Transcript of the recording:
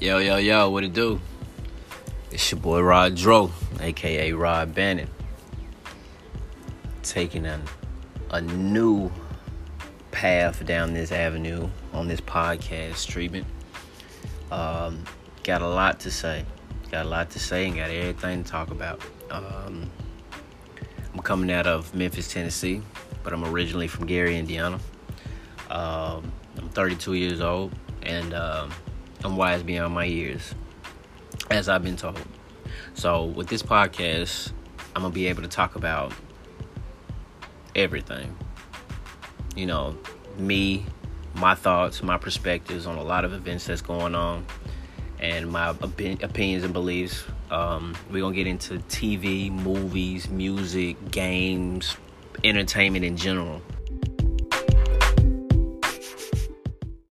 Yo, yo, yo, what it do? It's your boy Rod Dro, aka Rod Bannon. Taking a, a new path down this avenue on this podcast treatment. Um, got a lot to say. Got a lot to say and got everything to talk about. Um, I'm coming out of Memphis, Tennessee, but I'm originally from Gary, Indiana. Um, I'm 32 years old and um, I'm wise beyond my years, as I've been told. So, with this podcast, I'm gonna be able to talk about everything. You know, me, my thoughts, my perspectives on a lot of events that's going on, and my op- opinions and beliefs. Um, we're gonna get into TV, movies, music, games, entertainment in general.